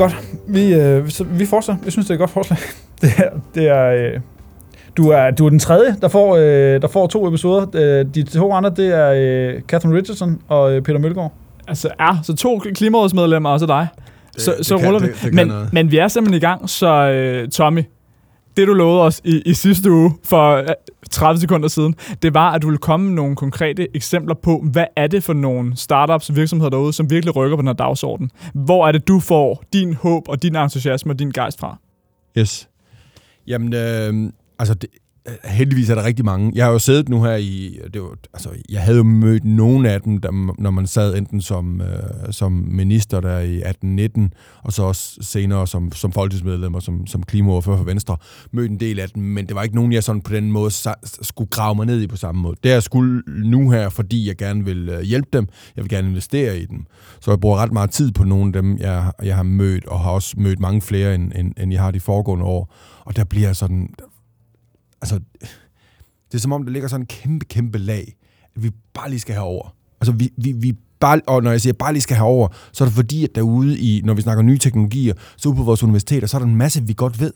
Godt. Vi, øh, så vi fortsætter. Jeg synes, det er et godt forslag. Det er, det er, øh, du, er, du er den tredje, der får, øh, der får to episoder. Øh, de to andre, det er øh, Catherine Richardson og øh, Peter Mølgaard. Altså, ja, så to klimarådsmedlemmer, og så dig. Det- så det så kan- ruller vi. det- det men, noget. men vi er simpelthen i gang, så øh, Tommy, det du lovede os i, i sidste uge for øh, 30 sekunder siden, det var, at du ville komme med nogle konkrete eksempler på, hvad er det for nogle startups og virksomheder derude, som virkelig rykker på den her dagsorden. Hvor er det, du får din håb og din entusiasme og din gejst fra? Yes. Jamen, øh, altså, det, øh, Øh, heldigvis er der rigtig mange. Jeg har jo siddet nu her i... Det var, altså, jeg havde jo mødt nogle af dem, der, når man sad enten som, øh, som minister der i 18-19, og så også senere som, som folketingsmedlem og som, som klimaordfører for Venstre. Mødt en del af dem, men det var ikke nogen, jeg sådan på den måde sa- skulle grave mig ned i på samme måde. Det er jeg skulle nu her, fordi jeg gerne vil øh, hjælpe dem. Jeg vil gerne investere i dem. Så jeg bruger ret meget tid på nogle af dem, jeg, jeg har mødt, og har også mødt mange flere, end, end, end jeg har de foregående år. Og der bliver sådan... Altså, det er som om, der ligger sådan en kæmpe, kæmpe lag, at vi bare lige skal herover. Altså, vi, vi, vi bare, og når jeg siger bare lige skal herover, så er det fordi, at derude i, når vi snakker nye teknologier, så ude på vores universiteter, så er der en masse, vi godt ved.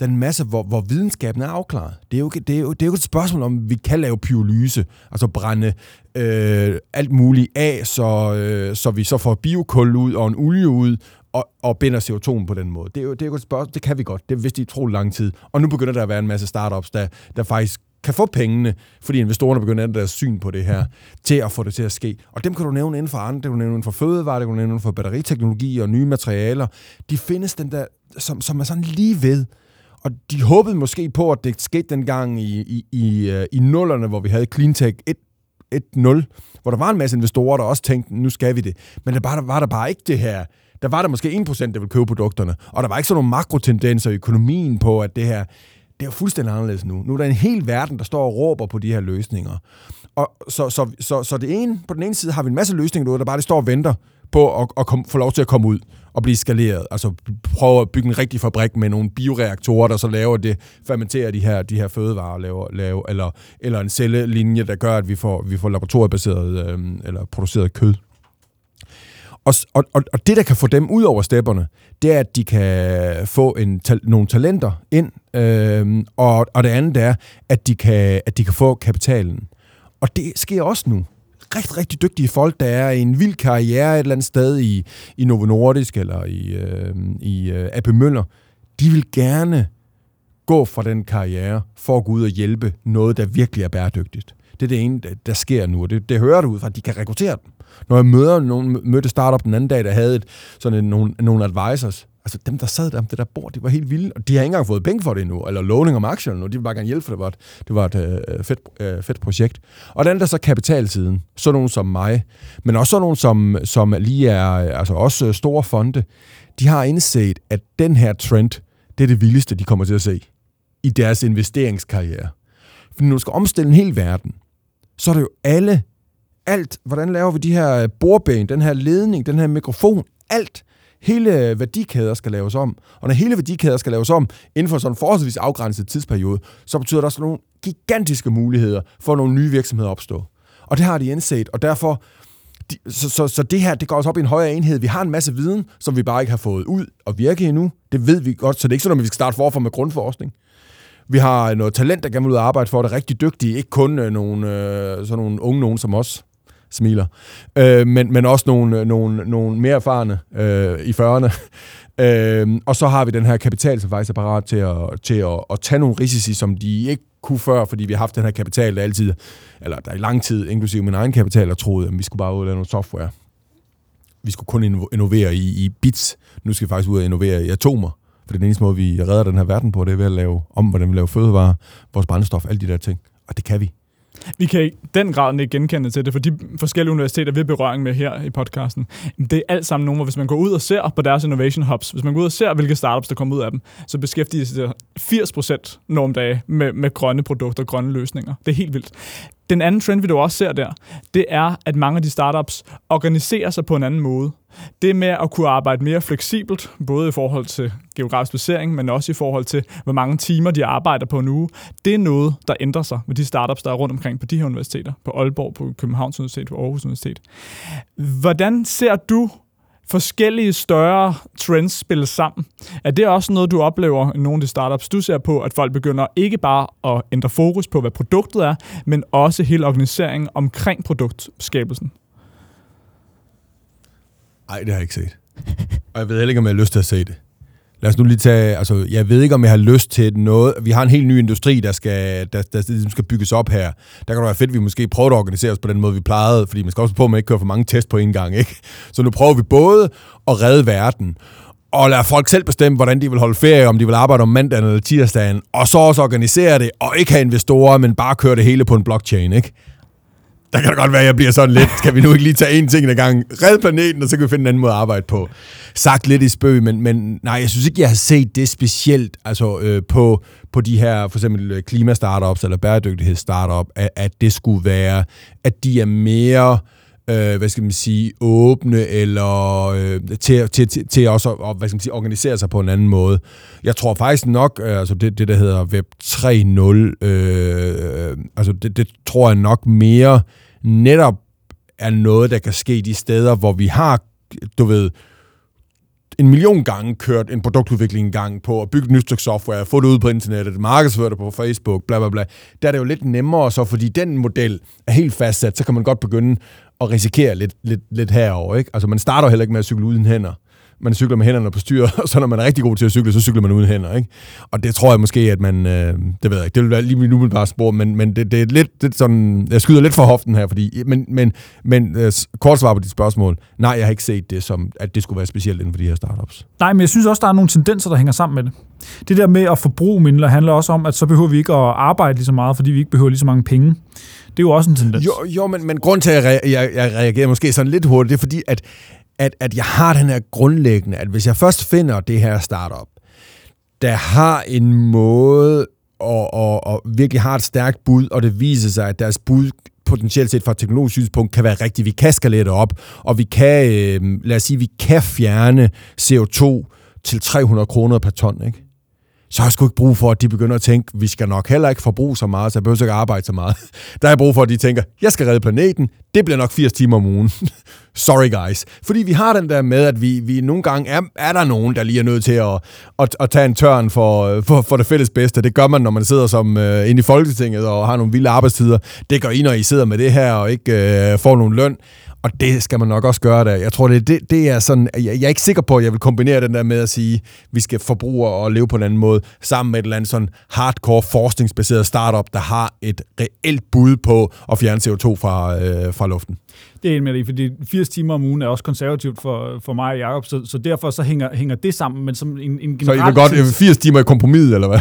Der er en masse, hvor, hvor videnskaben er afklaret. Det er, jo, det, er jo, det er jo et spørgsmål om, vi kan lave pyrolyse, altså brænde øh, alt muligt af, så, øh, så vi så får biokul ud og en olie ud, og, og binder CO2 på den måde. Det er jo, det er jo et spørgsmål, det kan vi godt. Det vidste i utrolig lang tid. Og nu begynder der at være en masse startups, der, der faktisk kan få pengene, fordi investorerne begynder at ændre deres syn på det her, til at få det til at ske. Og dem kan du nævne inden for andre, det kan du nævne inden for fødevare, det kan du nævne inden for batteriteknologi og nye materialer. De findes den der, som, som er sådan lige ved. Og de håbede måske på, at det skete dengang i, i, i, øh, i nullerne, hvor vi havde Cleantech 1, 1.0, hvor der var en masse investorer, der også tænkte, nu skal vi det. Men der var, der var der bare ikke det her. Der var der måske 1%, der ville købe produkterne. Og der var ikke sådan nogle makrotendenser i økonomien på, at det her, det er jo fuldstændig anderledes nu. Nu er der en hel verden, der står og råber på de her løsninger. Og så, så, så, så det ene, på den ene side har vi en masse løsninger derude, der bare det står og venter på at, at komme, få lov til at komme ud og blive skaleret. Altså prøve at bygge en rigtig fabrik med nogle bioreaktorer, der så laver det, fermenterer de her, de her fødevarer, laver, laver, eller, eller en cellelinje, der gør, at vi får, vi får laboratoriebaseret øh, eller produceret kød. Og, og, og, det, der kan få dem ud over stepperne, det er, at de kan få en, tal, nogle talenter ind, øh, og, og det andet er, at de, kan, at de kan få kapitalen. Og det sker også nu. Rigtig, rigtig dygtige folk, der er i en vild karriere et eller andet sted i, i Novo Nordisk eller i, øh, i øh, AP Møller, de vil gerne gå fra den karriere for at gå ud og hjælpe noget, der virkelig er bæredygtigt. Det er det ene, der, sker nu, og det, det hører du ud fra, at de kan rekruttere dem. Når jeg møder nogen, mødte startup den anden dag, der havde et, sådan en, nogle, nogle advisors, altså dem, der sad der om det der bord, de var helt vilde, og de har ikke engang fået penge for det endnu, eller lovning om aktierne nu, de vil bare gerne hjælpe, for det var et, det var et øh, fedt, øh, fedt projekt. Og den der så kapitalsiden, så nogen som mig, men også sådan nogen, som, som lige er, altså også øh, store fonde, de har indset, at den her trend, det er det vildeste, de kommer til at se i deres investeringskarriere. For når du skal omstille en hel verden, så er det jo alle, alt, hvordan laver vi de her øh, bordben, den her ledning, den her mikrofon, alt, hele værdikæder skal laves om. Og når hele værdikæder skal laves om inden for sådan en forholdsvis afgrænset tidsperiode, så betyder der også nogle gigantiske muligheder for at nogle nye virksomheder opstå. Og det har de indset, og derfor de, så, så, så det her, det går også op i en højere enhed. Vi har en masse viden, som vi bare ikke har fået ud og virke endnu. Det ved vi godt, så det er ikke sådan, at vi skal starte forfra med grundforskning. Vi har noget talent, der gerne vil ud og arbejde for det, rigtig dygtige. Ikke kun øh, nogle, øh, sådan nogle unge nogen som os, smiler, øh, men, men også nogle, øh, nogle, nogle mere erfarne øh, i 40'erne. Øh, og så har vi den her kapital, som faktisk er parat til at, til at, at tage nogle risici, som de ikke kunne før, fordi vi har haft den her kapital, der altid, eller der i lang tid, inklusive min egen kapital, har troet, at vi skulle bare ud og lave noget software. Vi skulle kun innovere i, i bits. Nu skal vi faktisk ud og innovere i atomer. For det er den eneste måde, vi redder den her verden på, det er ved at lave om, hvordan vi laver fødevarer, vores brændstof, alle de der ting. Og det kan vi. Vi kan i den grad ikke genkende til det, for de forskellige universiteter, vi har berøring med her i podcasten, det er alt sammen nogle, hvor hvis man går ud og ser på deres innovation hubs, hvis man går ud og ser, hvilke startups, der kommer ud af dem, så beskæftiger sig 80% nogle dage med, med grønne produkter, grønne løsninger. Det er helt vildt. Den anden trend, vi dog også ser der, det er, at mange af de startups organiserer sig på en anden måde. Det med at kunne arbejde mere fleksibelt, både i forhold til geografisk placering, men også i forhold til, hvor mange timer de arbejder på en uge, det er noget, der ændrer sig med de startups, der er rundt omkring på de her universiteter. På Aalborg, på Københavns Universitet, på Aarhus Universitet. Hvordan ser du forskellige større trends spille sammen. Er det også noget, du oplever i nogle af de startups, du ser på, at folk begynder ikke bare at ændre fokus på, hvad produktet er, men også hele organiseringen omkring produktskabelsen? Nej, det har jeg ikke set. Og jeg ved heller ikke, om jeg har lyst til at se det. Lad os nu lige tage, altså, jeg ved ikke, om jeg har lyst til noget. Vi har en helt ny industri, der skal, der, der, der skal bygges op her. Der kan det være fedt, at vi måske prøver at organisere os på den måde, vi plejede, fordi man skal også på, at man ikke kører for mange test på en gang, ikke? Så nu prøver vi både at redde verden, og lade folk selv bestemme, hvordan de vil holde ferie, om de vil arbejde om mandagen eller tirsdagen, og så også organisere det, og ikke have investorer, men bare køre det hele på en blockchain, ikke? Der kan det godt være, at jeg bliver sådan lidt, skal vi nu ikke lige tage en ting ad gang, red planeten, og så kan vi finde en anden måde at arbejde på. Sagt lidt i spøg, men, men nej, jeg synes ikke, jeg har set det specielt altså, øh, på, på de her for eksempel øh, klimastartups eller bæredygtighedsstartup, at, at det skulle være, at de er mere øh, hvad skal man sige, åbne eller øh, til, til, til, til også at hvad skal man sige, organisere sig på en anden måde. Jeg tror faktisk nok, øh, altså det, det der hedder Web 3.0, øh, altså det, det tror jeg nok mere netop er noget, der kan ske de steder, hvor vi har, du ved, en million gange kørt en produktudvikling en gang på at bygge et nyt stykke software, få det ud på internettet, markedsføre det på Facebook, bla bla bla. Der er det jo lidt nemmere så, fordi den model er helt fastsat, så kan man godt begynde at risikere lidt, lidt, lidt herover. Ikke? Altså man starter heller ikke med at cykle uden hænder man cykler med hænderne på styr, og så når man er rigtig god til at cykle, så cykler man uden hænder. Ikke? Og det tror jeg måske, at man... Øh, det ved jeg ikke, det vil være lige nu bare spor, men, men det, det er lidt det er sådan... Jeg skyder lidt for hoften her, fordi... Men, men, men øh, kort svar på dit spørgsmål. Nej, jeg har ikke set det som, at det skulle være specielt inden for de her startups. Nej, men jeg synes også, der er nogle tendenser, der hænger sammen med det. Det der med at forbruge mindre handler også om, at så behøver vi ikke at arbejde lige så meget, fordi vi ikke behøver lige så mange penge. Det er jo også en tendens. Jo, jo men, men grund til, at jeg, jeg, jeg reagerer måske sådan lidt hurtigt, det er fordi, at at, at jeg har den her grundlæggende, at hvis jeg først finder det her startup, der har en måde og, og, og virkelig har et stærkt bud, og det viser sig, at deres bud potentielt set fra et teknologisk synspunkt kan være rigtigt. Vi kan skalere det op, og vi kan, øh, lad os sige, vi kan fjerne CO2 til 300 kroner per ton, ikke? Så har jeg sgu ikke brug for, at de begynder at tænke, vi skal nok heller ikke forbruge så meget, så jeg behøver ikke arbejde så meget. Der er jeg brug for, at de tænker, jeg skal redde planeten, det bliver nok 80 timer om ugen. Sorry guys. Fordi vi har den der med, at vi, vi nogle gange er, er der nogen, der lige er nødt til at, at, at tage en tørn for, for, for det fælles bedste. Det gør man, når man sidder som uh, inde i Folketinget og har nogle vilde arbejdstider. Det gør I, når I sidder med det her og ikke uh, får nogen løn. Og det skal man nok også gøre der. Jeg tror, det, det, det er sådan... Jeg, jeg er ikke sikker på, at jeg vil kombinere den der med at sige, vi skal forbruge og leve på en anden måde, sammen med et eller andet sådan hardcore forskningsbaseret startup, der har et reelt bud på at fjerne CO2 fra, øh, fra luften. Det er en med det, fordi 80 timer om ugen er også konservativt for, for mig og Jacob, så, så derfor så hænger, hænger det sammen, men som en, en Så I vil godt 80 timer i kompromis, eller hvad?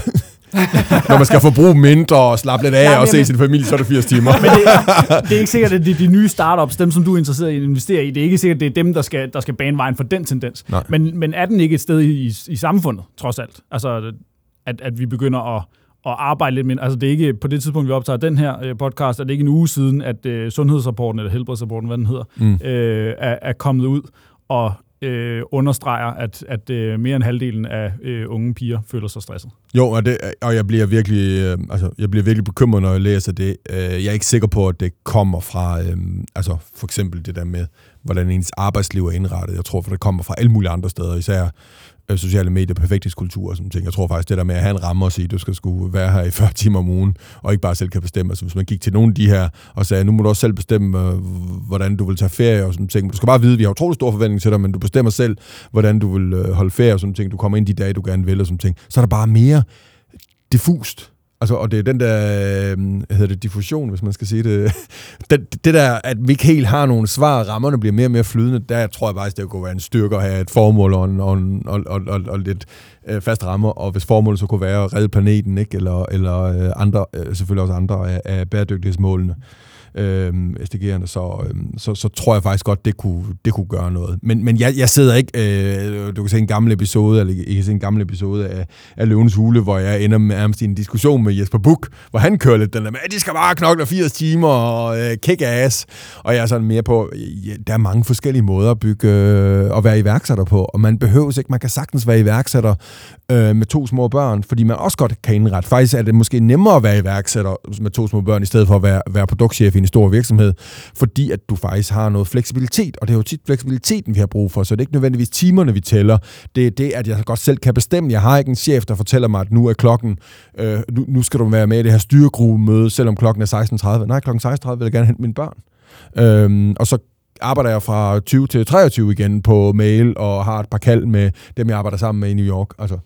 Når man skal forbruge mindre og slappe lidt af ja, og se sin familie, så er det 80 timer. men det, det er ikke sikkert, at det er de nye startups, dem som du er interesseret i at investere i, det er ikke sikkert, at det er dem, der skal, der skal bane vejen for den tendens. Men, men er den ikke et sted i, i samfundet, trods alt? Altså, at, at vi begynder at at arbejde lidt med. Altså det er ikke på det tidspunkt, vi optager den her øh, podcast, er det ikke en uge siden, at øh, sundhedsrapporten, eller helbredsrapporten, hvad den hedder, mm. øh, er, er kommet ud, og øh, understreger, at, at øh, mere end halvdelen af øh, unge piger føler sig stresset. Jo, og, det, og jeg bliver virkelig, øh, altså, jeg bliver virkelig bekymret, når jeg læser det. Øh, jeg er ikke sikker på, at det kommer fra, øh, altså for eksempel det der med, hvordan ens arbejdsliv er indrettet. Jeg tror, for det kommer fra alle mulige andre steder, især øh, sociale medier, perfekthedskultur og sådan ting. Jeg tror faktisk, det der med at have en ramme og sige, at du skal skulle være her i 40 timer om ugen, og ikke bare selv kan bestemme. Altså, hvis man gik til nogle af de her og sagde, nu må du også selv bestemme, øh, hvordan du vil tage ferie og sådan ting. Du skal bare vide, vi har utrolig stor forventning til dig, men du bestemmer selv, hvordan du vil øh, holde ferie og sådan ting. Du kommer ind de dage, du gerne vil og sådan ting. Så er der bare mere diffust Altså, og det er den der, øhm, hvad hedder det diffusion, hvis man skal sige det. det. Det der, at vi ikke helt har nogle svar, rammerne bliver mere og mere flydende, der tror jeg faktisk, det kunne være en styrke at have et formål og, en, og, og, og, og, og lidt øh, fast rammer, og hvis formålet så kunne være at redde planeten, ikke? eller, eller øh, andre, øh, selvfølgelig også andre af, af bæredygtighedsmålene øh, Øhm, SDG'erne, så, øh, så, så tror jeg faktisk godt, det kunne, det kunne gøre noget. Men, men jeg, jeg sidder ikke, øh, du kan se en gammel episode, eller I kan se en gammel episode af, af Løvens Hule, hvor jeg ender med nærmest i en diskussion med Jesper Buch, hvor han kører lidt den der med, at de skal bare knokle 80 timer og øh, kick ass. Og jeg er sådan mere på, ja, der er mange forskellige måder at bygge øh, og være iværksætter på, og man behøver ikke, man kan sagtens være iværksætter øh, med to små børn, fordi man også godt kan indrette. Faktisk er det måske nemmere at være iværksætter med to små børn, i stedet for at være, være produktchef i en stor virksomhed, fordi at du faktisk har noget fleksibilitet, og det er jo tit fleksibiliteten, vi har brug for, så det er ikke nødvendigvis timerne, vi tæller. Det er det, at jeg godt selv kan bestemme. Jeg har ikke en chef, der fortæller mig, at nu er klokken, øh, nu, nu skal du være med i det her styregruppemøde, selvom klokken er 16.30. Nej, klokken 16.30 vil jeg gerne hente mine børn. Øhm, og så arbejder jeg fra 20 til 23 igen på mail, og har et par kald med dem, jeg arbejder sammen med i New York. Altså,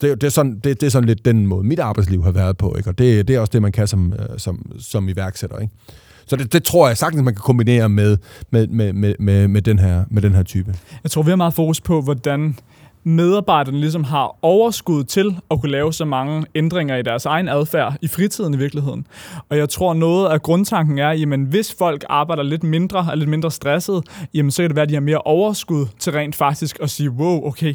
det, det, er sådan, det, det er sådan lidt den måde, mit arbejdsliv har været på, ikke? og det, det er også det, man kan som, øh, som, som iværksætter. Ikke? Så det, det tror jeg sagtens, man kan kombinere med, med, med, med, med, med, den her, med den her type. Jeg tror, vi har meget fokus på, hvordan medarbejderne ligesom har overskud til at kunne lave så mange ændringer i deres egen adfærd i fritiden i virkeligheden. Og jeg tror, noget af grundtanken er, jamen hvis folk arbejder lidt mindre, er lidt mindre stresset, jamen så kan det være, at de har mere overskud til rent faktisk at sige, wow, okay,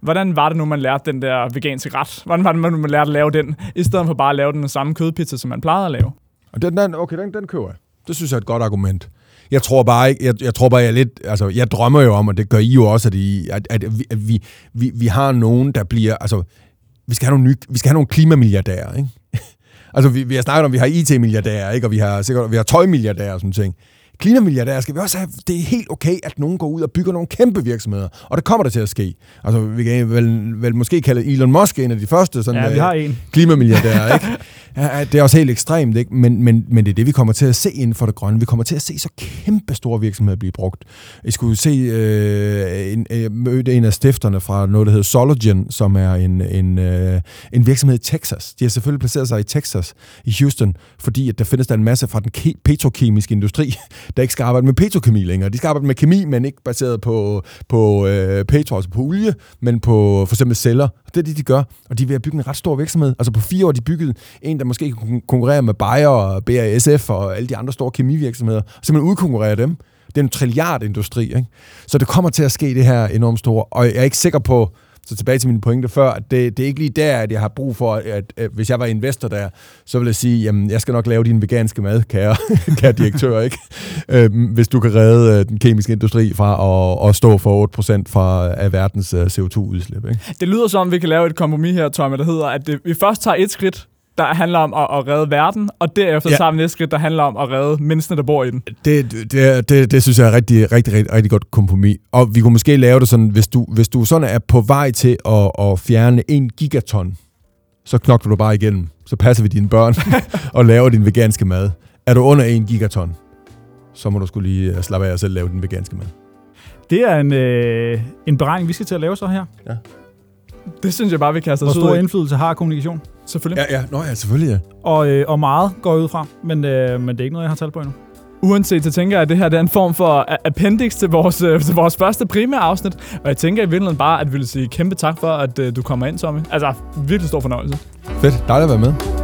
hvordan var det nu, man lærte den der veganske ret? Hvordan var det nu, man lærte at lave den, i stedet for bare at lave den samme kødpizza, som man plejede at lave? Og den, den, okay, den, den køber jeg. Det synes jeg er et godt argument. Jeg tror bare ikke, jeg, jeg tror bare, jeg er lidt, altså, jeg drømmer jo om, og det gør I jo også, at, I, at, at, vi, at vi, vi, vi har nogen, der bliver, altså, vi skal have nogle, nye, vi skal have nogle klimamilliardærer, ikke? altså, vi, vi har snakket om, at vi har IT-milliardærer, ikke? Og vi har sikkert, vi har tøjmilliardærer og sådan ting. Klimamilliardærer skal vi også have, det er helt okay, at nogen går ud og bygger nogle kæmpe virksomheder, og det kommer der til at ske. Altså, vi kan vel, vel måske kalde Elon Musk en af de første sådan, ja, vi har en. klimamilliardærer, ikke? Ja, det er også helt ekstremt, ikke? Men, men, men det er det, vi kommer til at se inden for det grønne. Vi kommer til at se så kæmpe store virksomheder blive brugt. Jeg skulle se øh, en, øh, mødte en af stifterne fra noget, der hedder Sologen, som er en, en, øh, en virksomhed i Texas. De har selvfølgelig placeret sig i Texas, i Houston, fordi at der findes der en masse fra den ke- petrokemiske industri, der ikke skal arbejde med petrokemi længere. De skal arbejde med kemi, men ikke baseret på, på øh, petro, altså på olie, men på for eksempel celler. Det er det, de gør, og de er ved at bygge en ret stor virksomhed. Altså på fire år, de byggede en, der måske kan konkurrere med Bayer og BASF og alle de andre store kemivirksomheder, og simpelthen udkonkurrere dem. Det er en trilliardindustri, ikke? Så det kommer til at ske det her enormt store, og jeg er ikke sikker på, så tilbage til mine pointe før, at det, det er ikke lige der, at jeg har brug for, at, at, at hvis jeg var investor der, så ville jeg sige, jamen, jeg skal nok lave din veganske mad, kære, kære direktør, ikke? Øh, hvis du kan redde øh, den kemiske industri fra at, at stå for 8% fra, af verdens øh, CO2-udslip, ikke? Det lyder som, vi kan lave et kompromis her, Tommy, der hedder, at det, vi først tager et skridt, der handler om at, at redde verden, og derefter ja. vi næste skridt, der handler om at redde menneskene, der bor i den. Det, det, det, det synes jeg er rigtig, rigtig, rigtig, rigtig godt kompromis. Og vi kunne måske lave det sådan, hvis du, hvis du sådan er på vej til at, at fjerne en gigaton, så knokler du bare igennem. Så passer vi dine børn og laver din veganske mad. Er du under en gigaton, så må du skulle lige øh, slappe af og selv lave den veganske mad. Det er en, øh, en beregning, vi skal til at lave så her. Ja. Det synes jeg bare, vi kaster Hvor os ud stor i. indflydelse har kommunikation? Selvfølgelig. Ja, ja. Nå ja, selvfølgelig ja. Og, øh, og meget går jeg ud fra, men, øh, men det er ikke noget, jeg har talt på endnu. Uanset, så tænker jeg, at det her det er en form for appendix til vores, øh, til vores første primære afsnit. Og jeg tænker i virkeligheden bare, at vi vil sige kæmpe tak for, at øh, du kommer ind, Tommy. Altså, virkelig stor fornøjelse. Fedt. Dejligt at være med.